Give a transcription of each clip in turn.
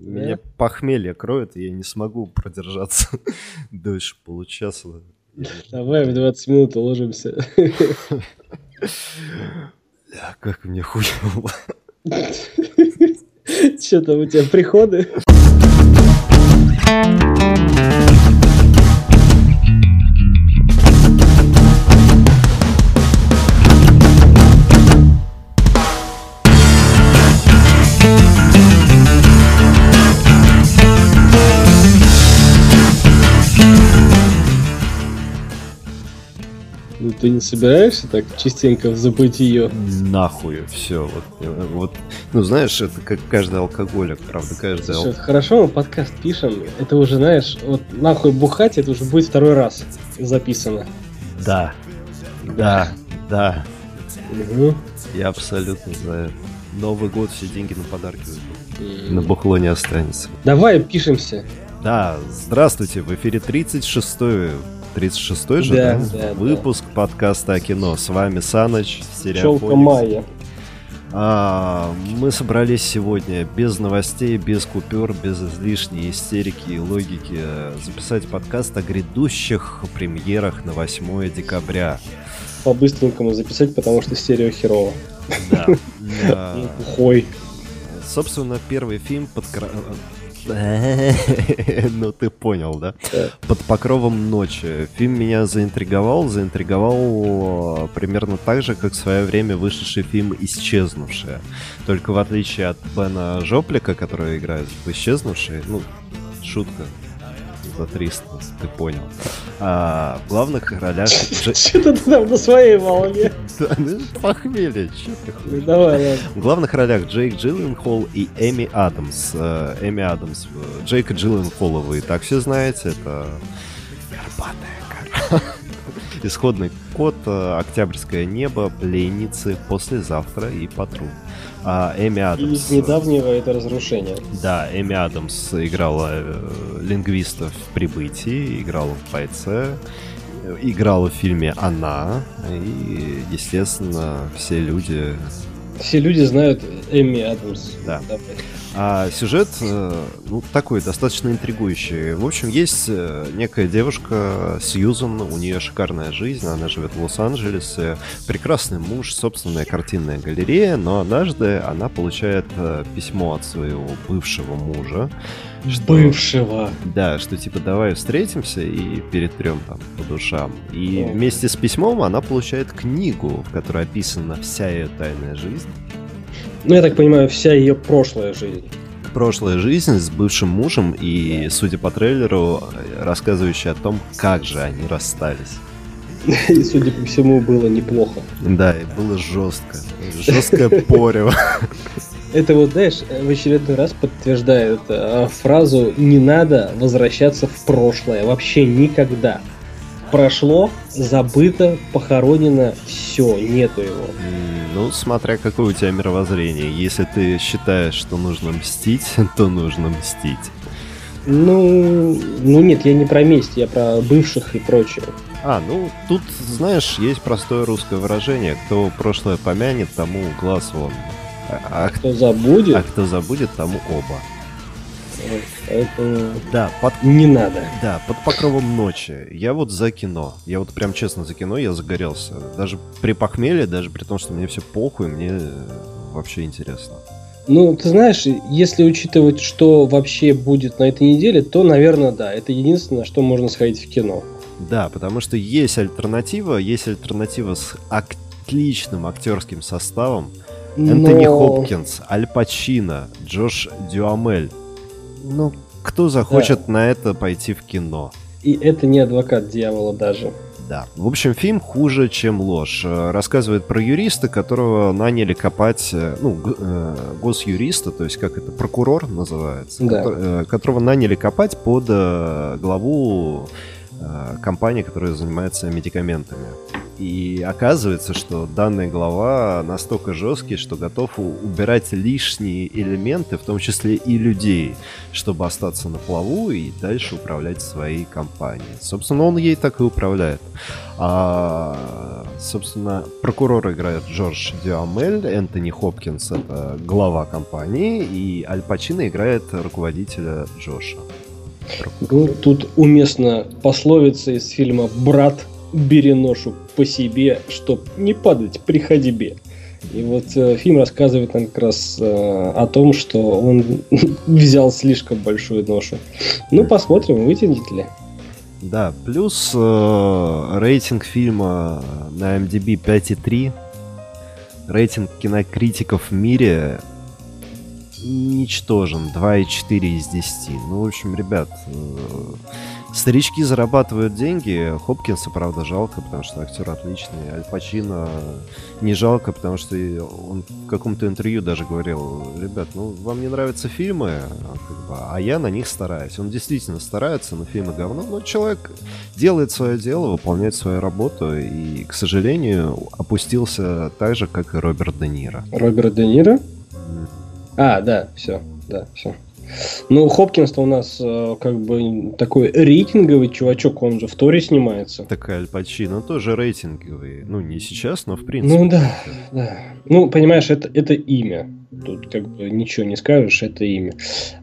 Меня похмелье кроет, и я не смогу продержаться дольше получаса. Давай в 20 минут уложимся. Бля, как мне хуево. Что там у тебя приходы? Ты не собираешься так частенько в забытие? Нахуй все. Вот, вот, ну знаешь, это как каждый алкоголик, правда, каждый Слушай, ал... хорошо, мы подкаст пишем, это уже, знаешь, вот нахуй бухать, это уже будет второй раз записано. Да, да, да. Угу. Я абсолютно за это. Новый год все деньги на подарки уйдут. На бухло не останется. Давай пишемся. Да, здравствуйте, в эфире 36-й 36-й же, да, да? да выпуск да. подкаста о кино. С вами Саныч, Челка Майя. А, мы собрались сегодня без новостей, без купюр, без излишней истерики и логики записать подкаст о грядущих премьерах на 8 декабря. По-быстренькому записать, потому что стерео херово. Да. Пухой. Собственно, первый фильм под ну, ты понял, да? Под покровом ночи. Фильм меня заинтриговал, заинтриговал э, примерно так же, как в свое время вышедший фильм «Исчезнувшая». Только в отличие от Бена Жоплика, который играет в «Исчезнувшей», ну, шутка, за 300, ты понял. А, в главных ролях... Что-то ты там на своей волне. Да, ну похмелье, что ты хуй. Давай. В главных ролях Джейк Джилленхол и Эми Адамс. Э, Эми Адамс. Джейка Джилленхола вы и так все знаете, это горбатая гора. Исходный код, э, Октябрьское небо, Пленницы, Послезавтра и Патруль. А Эми Адамс... Из недавнего это разрушение. Да, Эми Адамс играла э, лингвиста в «Прибытии», играла в «Бойце», играла в фильме «Она», и, естественно, все люди... Все люди знают Эми Адамс. Да. Давай. А сюжет, э, ну, такой, достаточно интригующий. В общем, есть э, некая девушка, Сьюзан, у нее шикарная жизнь, она живет в Лос-Анджелесе, прекрасный муж, собственная картинная галерея, но однажды она получает э, письмо от своего бывшего мужа, что, Бывшего. Да, что типа давай встретимся и перетрем там по душам. И вместе с письмом она получает книгу, в которой описана вся ее тайная жизнь. Ну, я так понимаю, вся ее прошлая жизнь. Прошлая жизнь с бывшим мужем и, судя по трейлеру, рассказывающая о том, как же они расстались. И, судя по всему, было неплохо. Да, и было жестко. Жесткое порево. Это вот, знаешь, в очередной раз подтверждает э, фразу «не надо возвращаться в прошлое, вообще никогда». Прошло, забыто, похоронено, все, нету его. Ну, смотря какое у тебя мировоззрение. Если ты считаешь, что нужно мстить, то нужно мстить. Ну, ну нет, я не про месть, я про бывших и прочее. А, ну, тут, знаешь, есть простое русское выражение. Кто прошлое помянет, тому глаз вон. А, а кто забудет? А кто забудет, тому оба. Поэтому да, под... не надо. Да, под покровом ночи. Я вот за кино. Я вот прям честно за кино, я загорелся. Даже при похмелье, даже при том, что мне все похуй, мне вообще интересно. Ну, ты знаешь, если учитывать, что вообще будет на этой неделе, то, наверное, да. Это единственное, что можно сходить в кино. Да, потому что есть альтернатива, есть альтернатива с отличным актерским составом. Но... Энтони Хопкинс, Аль Пачино, Джош Дюамель. Ну, кто захочет да. на это пойти в кино? И это не адвокат дьявола даже. Да. В общем, фильм хуже, чем ложь. Э, рассказывает про юриста, которого наняли копать, э, ну, э, госюриста, то есть как это, прокурор называется, да. которого наняли копать под главу компании, которая занимается медикаментами. И оказывается, что данная глава настолько жесткий, что готов убирать лишние элементы, в том числе и людей, чтобы остаться на плаву и дальше управлять своей компанией. Собственно, он ей так и управляет. А, собственно, прокурор играет Джордж Дюамель, Энтони Хопкинс — это глава компании, и Аль Пачино играет руководителя Джоша. Ну, тут уместно пословица из фильма «Брат, бери ношу по себе, чтоб не падать при ходьбе». И вот э, фильм рассказывает нам как раз э, о том, что он взял слишком большую ношу. Ну, посмотрим, вытянет ли. Да, плюс э, рейтинг фильма на MDB 5,3. Рейтинг кинокритиков в мире ничтожен. 2,4 из 10. Ну, в общем, ребят, э, старички зарабатывают деньги. Хопкинса, правда, жалко, потому что актер отличный. Аль Пачино не жалко, потому что он в каком-то интервью даже говорил, ребят, ну, вам не нравятся фильмы, а, как бы, а я на них стараюсь. Он действительно старается, но фильмы говно. Но человек делает свое дело, выполняет свою работу, и, к сожалению, опустился так же, как и Роберт Де Ниро. Роберт Де Ниро? А, да, все, да, все. Ну, Хопкинс-то у нас э, как бы такой рейтинговый чувачок, он же в Торе снимается. Так Аль Пачино тоже рейтинговый. Ну, не сейчас, но в принципе. Ну да, да. Ну, понимаешь, это, это имя. Тут как бы ничего не скажешь, это имя.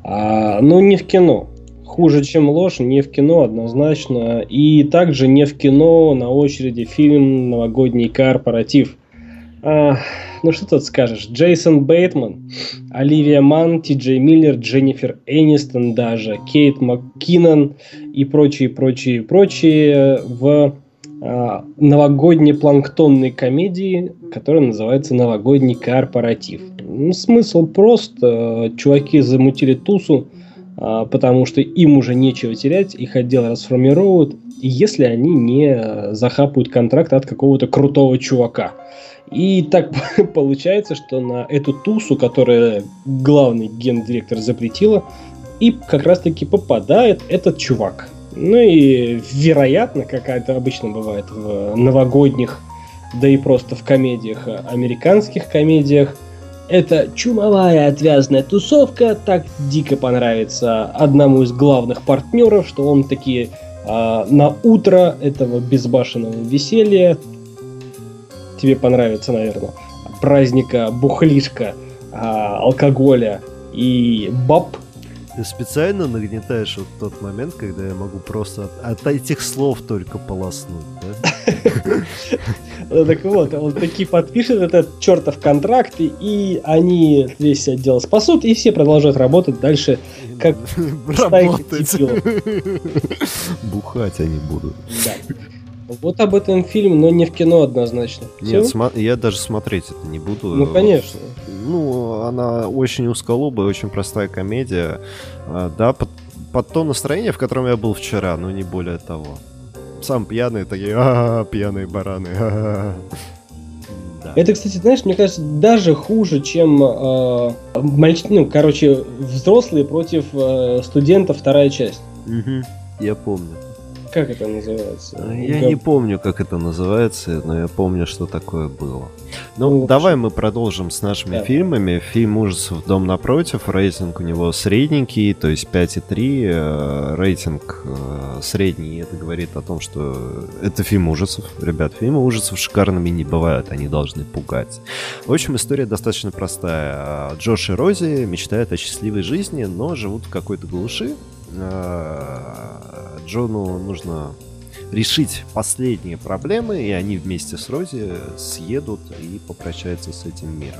А, ну, не в кино. Хуже, чем ложь, не в кино однозначно. И также не в кино на очереди фильм «Новогодний корпоратив». А, ну что тут скажешь? Джейсон Бейтман, Оливия Ман, Ти Джей Миллер, Дженнифер Энистон даже, Кейт МакКиннон и прочие, прочие, прочие в а, новогодней планктонной комедии, которая называется «Новогодний корпоратив». Ну, смысл прост. Чуваки замутили тусу, а, потому что им уже нечего терять, их отдел расформируют, если они не захапают контракт от какого-то крутого чувака – и так получается, что на эту тусу, которая главный гендиректор запретила, и как раз-таки попадает этот чувак. Ну и вероятно, как это обычно бывает в новогодних, да и просто в комедиях, американских комедиях, это чумовая отвязная тусовка так дико понравится одному из главных партнеров, что он такие а, на утро этого безбашенного веселья тебе понравится, наверное, праздника бухлишка, а, алкоголя и баб. Ты специально нагнетаешь вот тот момент, когда я могу просто от, от этих слов только полоснуть, да? Так вот, он такие подпишет этот чертов контракт, и они весь отдел спасут, и все продолжают работать дальше, как Работать. Бухать они будут. Да. Вот об этом фильм, но не в кино однозначно. Нет, см- я даже смотреть это не буду. Ну, конечно. Ну, она очень узколобая, очень простая комедия. А, да, под, под то настроение, в котором я был вчера, но не более того. Сам пьяный, такие, а, пьяные бараны. Да. Это, кстати, знаешь, мне кажется, даже хуже, чем э, мальч... ну, короче, взрослые против э, студентов вторая часть. Угу, я помню. Как это называется? Я Габ... не помню, как это называется, но я помню, что такое было. Ну, ну давай мы продолжим с нашими да. фильмами. Фильм ужасов «Дом напротив». Рейтинг у него средненький, то есть 5,3. Э, рейтинг э, средний. Это говорит о том, что это фильм ужасов. Ребят, фильмы ужасов шикарными не бывают. Они должны пугать. В общем, история достаточно простая. Джош и Рози мечтают о счастливой жизни, но живут в какой-то глуши Э, Джону нужно решить последние проблемы, и они вместе с Рози съедут и попрощаются с этим миром.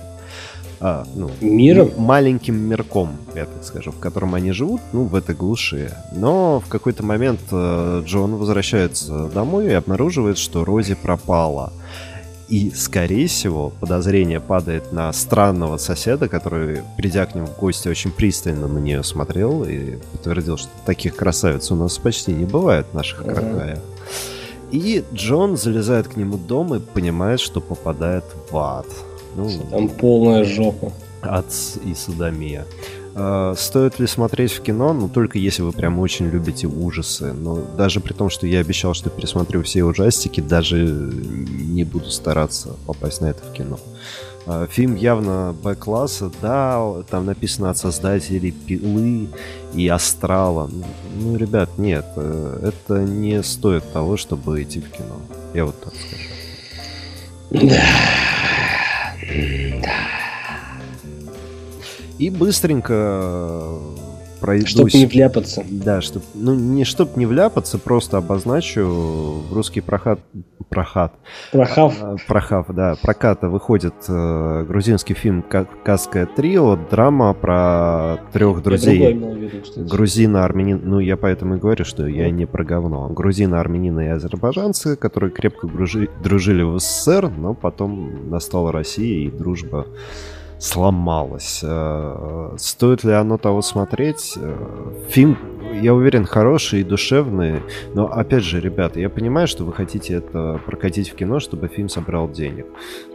А, ну, миром? Маленьким мирком, я так скажу, в котором они живут, ну, в этой глуши. Но в какой-то момент э, Джон возвращается домой и обнаруживает, что Рози пропала. И, скорее всего, подозрение падает на странного соседа, который, придя к нему в гости, очень пристально на нее смотрел и подтвердил, что таких красавиц у нас почти не бывает в наших uh-huh. краях. И Джон залезает к нему дом и понимает, что попадает в ад. Ну, Там полная жопа. Ад и судомия. Э, стоит ли смотреть в кино? Ну, только если вы прям очень любите ужасы. Но даже при том, что я обещал, что пересмотрю все ужастики, даже не буду стараться попасть на это в кино. Э, фильм явно Б-класса, да, там написано от создателей Пилы и Астрала. Ну, ребят, нет, э, это не стоит того, чтобы идти в кино. Я вот так скажу. Да. И быстренько пройдусь. Чтоб не вляпаться. Да, чтоб, ну не чтоб не вляпаться, просто обозначу русский прохат... Прохат. Прохав. А, прохав, да. Проката выходит э, грузинский фильм «Кавказское трио», драма про трех друзей. грузина, армянин. Ну, я поэтому и говорю, что я не про говно. Грузина, армянина и азербайджанцы, которые крепко дружи... дружили в СССР, но потом настала Россия и дружба сломалось. Э, стоит ли оно того смотреть? Э, фильм, я уверен, хороший и душевный. Но, опять же, ребята, я понимаю, что вы хотите это прокатить в кино, чтобы фильм собрал денег.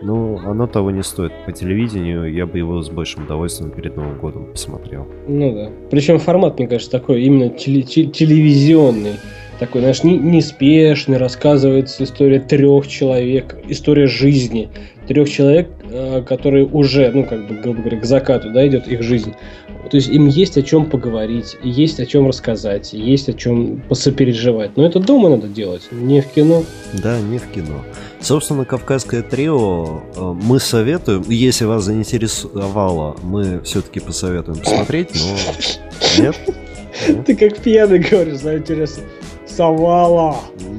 Но оно того не стоит. По телевидению я бы его с большим удовольствием перед Новым годом посмотрел. Ну да. Причем формат, мне кажется, такой именно теле- телевизионный такой, знаешь, неспешный, рассказывается история трех человек, история жизни трех человек, э, которые уже, ну, как бы, грубо говоря, к закату, да, идет их жизнь. То есть им есть о чем поговорить, есть о чем рассказать, есть о чем посопереживать. Но это дома надо делать, не в кино. Да, не в кино. Собственно, «Кавказское трио» э, мы советуем, если вас заинтересовало, мы все-таки посоветуем посмотреть, но нет. Ты как пьяный говоришь, за интересно. Совала.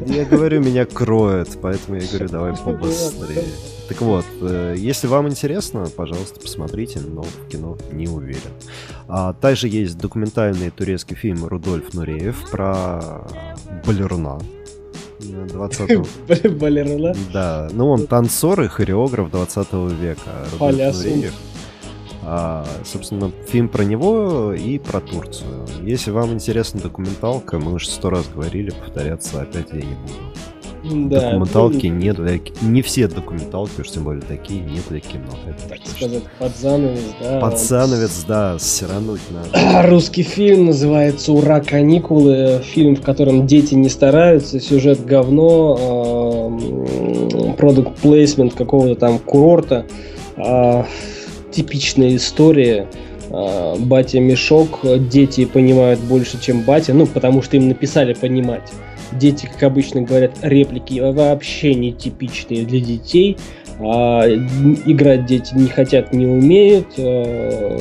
Я говорю, меня кроет, поэтому я говорю, давай побыстрее. Так вот, э, если вам интересно, пожалуйста, посмотрите, но в кино не уверен. А, также есть документальный турецкий фильм Рудольф Нуреев про балеруна. 20 Балеруна? Да, ну он танцор и хореограф 20 века. Рудольф Нуреев. А, собственно, фильм про него и про Турцию. Если вам интересна документалка, мы уже сто раз говорили, повторяться опять я не буду. Да, документалки ну, нет для... Не все документалки, уж тем более такие, нет для кино. Это так сказать, под занавес, да. Под занавес, да, сирануть надо. Русский фильм называется «Ура, каникулы». Фильм, в котором дети не стараются, сюжет говно, продукт плейсмент какого-то там курорта. Типичная история. А, батя мешок, дети понимают больше, чем батя, ну, потому что им написали понимать. Дети, как обычно говорят, реплики вообще не типичные для детей. А, играть дети не хотят, не умеют. А,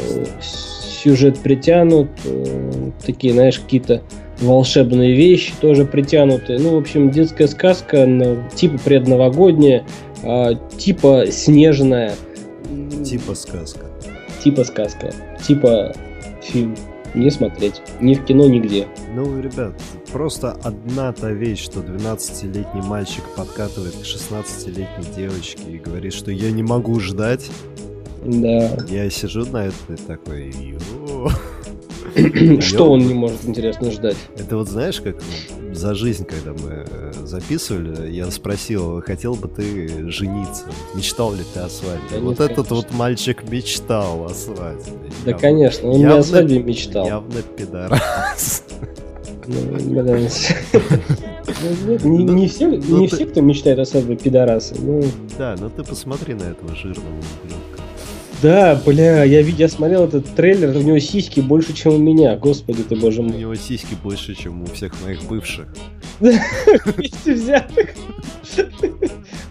сюжет притянут. А, такие, знаешь, какие-то волшебные вещи тоже притянуты. Ну, в общем, детская сказка, типа предновогодняя, типа снежная. Типа сказка. Типа сказка. Типа фильм не смотреть. Ни в кино, нигде. Ну, ребят, просто одна та вещь, что 12-летний мальчик подкатывает к 16-летней девочке и говорит, что я не могу ждать. Да. Я сижу на это такой, Что он не может, интересно, ждать? Это вот знаешь, как за жизнь, когда мы записывали, я спросил, хотел бы ты жениться? Мечтал ли ты о свадьбе? вот этот вот мальчик мечтал о свадьбе. Да, конечно, он не о свадьбе мечтал. Явно пидорас. Ну, не, не, все, ну, не все, кто мечтает о свадьбе, пидорасы. Ну... Да, но ты посмотри на этого жирного ублюдка. Да, бля, я, я смотрел этот трейлер, у него сиськи больше, чем у меня, господи ты боже мой. У него сиськи больше, чем у всех моих бывших. Вместе взятых.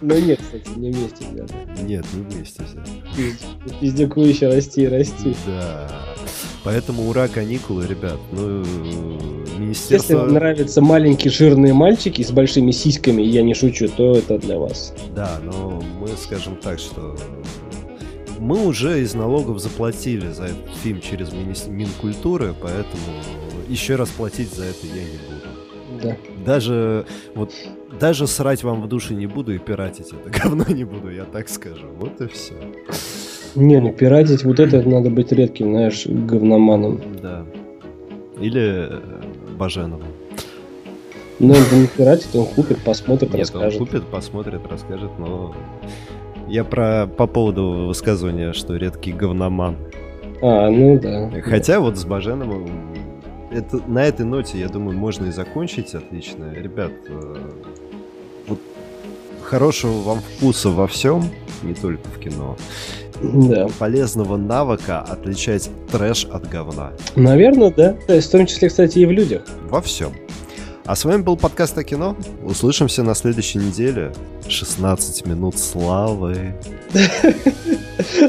Но нет, кстати, не вместе взятых. Нет, не вместе взятых. Пиздяку еще расти и расти. Да. Поэтому ура, каникулы, ребят. Ну, министерство... Если нравятся маленькие жирные мальчики с большими сиськами, я не шучу, то это для вас. Да, но мы скажем так, что мы уже из налогов заплатили за этот фильм через Минкультуры, поэтому еще раз платить за это я не буду. Да. Даже вот даже срать вам в душе не буду и пиратить это говно не буду, я так скажу. Вот и все. Не, ну пиратить вот это надо быть редким, знаешь, говноманом. Да. Или э, Баженовым. Ну, он не пиратит, он купит, посмотрит, Нет, расскажет. он купит, посмотрит, расскажет, но я про по поводу высказывания, что редкий говноман. А, ну да. Хотя вот с Баженом это, на этой ноте, я думаю, можно и закончить отлично. Ребят, э, вот хорошего вам вкуса во всем, не только в кино. Да. Полезного навыка отличать трэш от говна. Наверное, да. То есть, в том числе, кстати, и в людях. Во всем. А с вами был подкаст о кино. Услышимся на следующей неделе. 16 минут славы.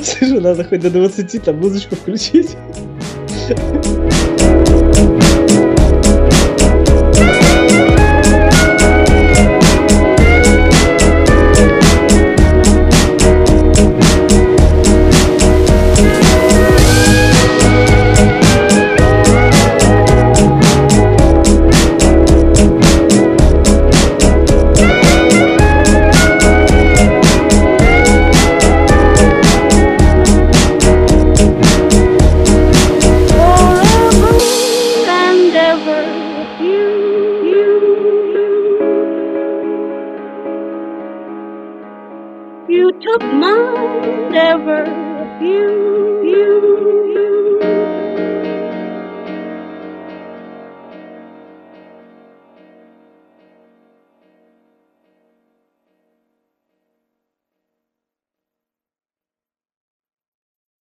Слушай, надо хоть до 20 там музычку включить.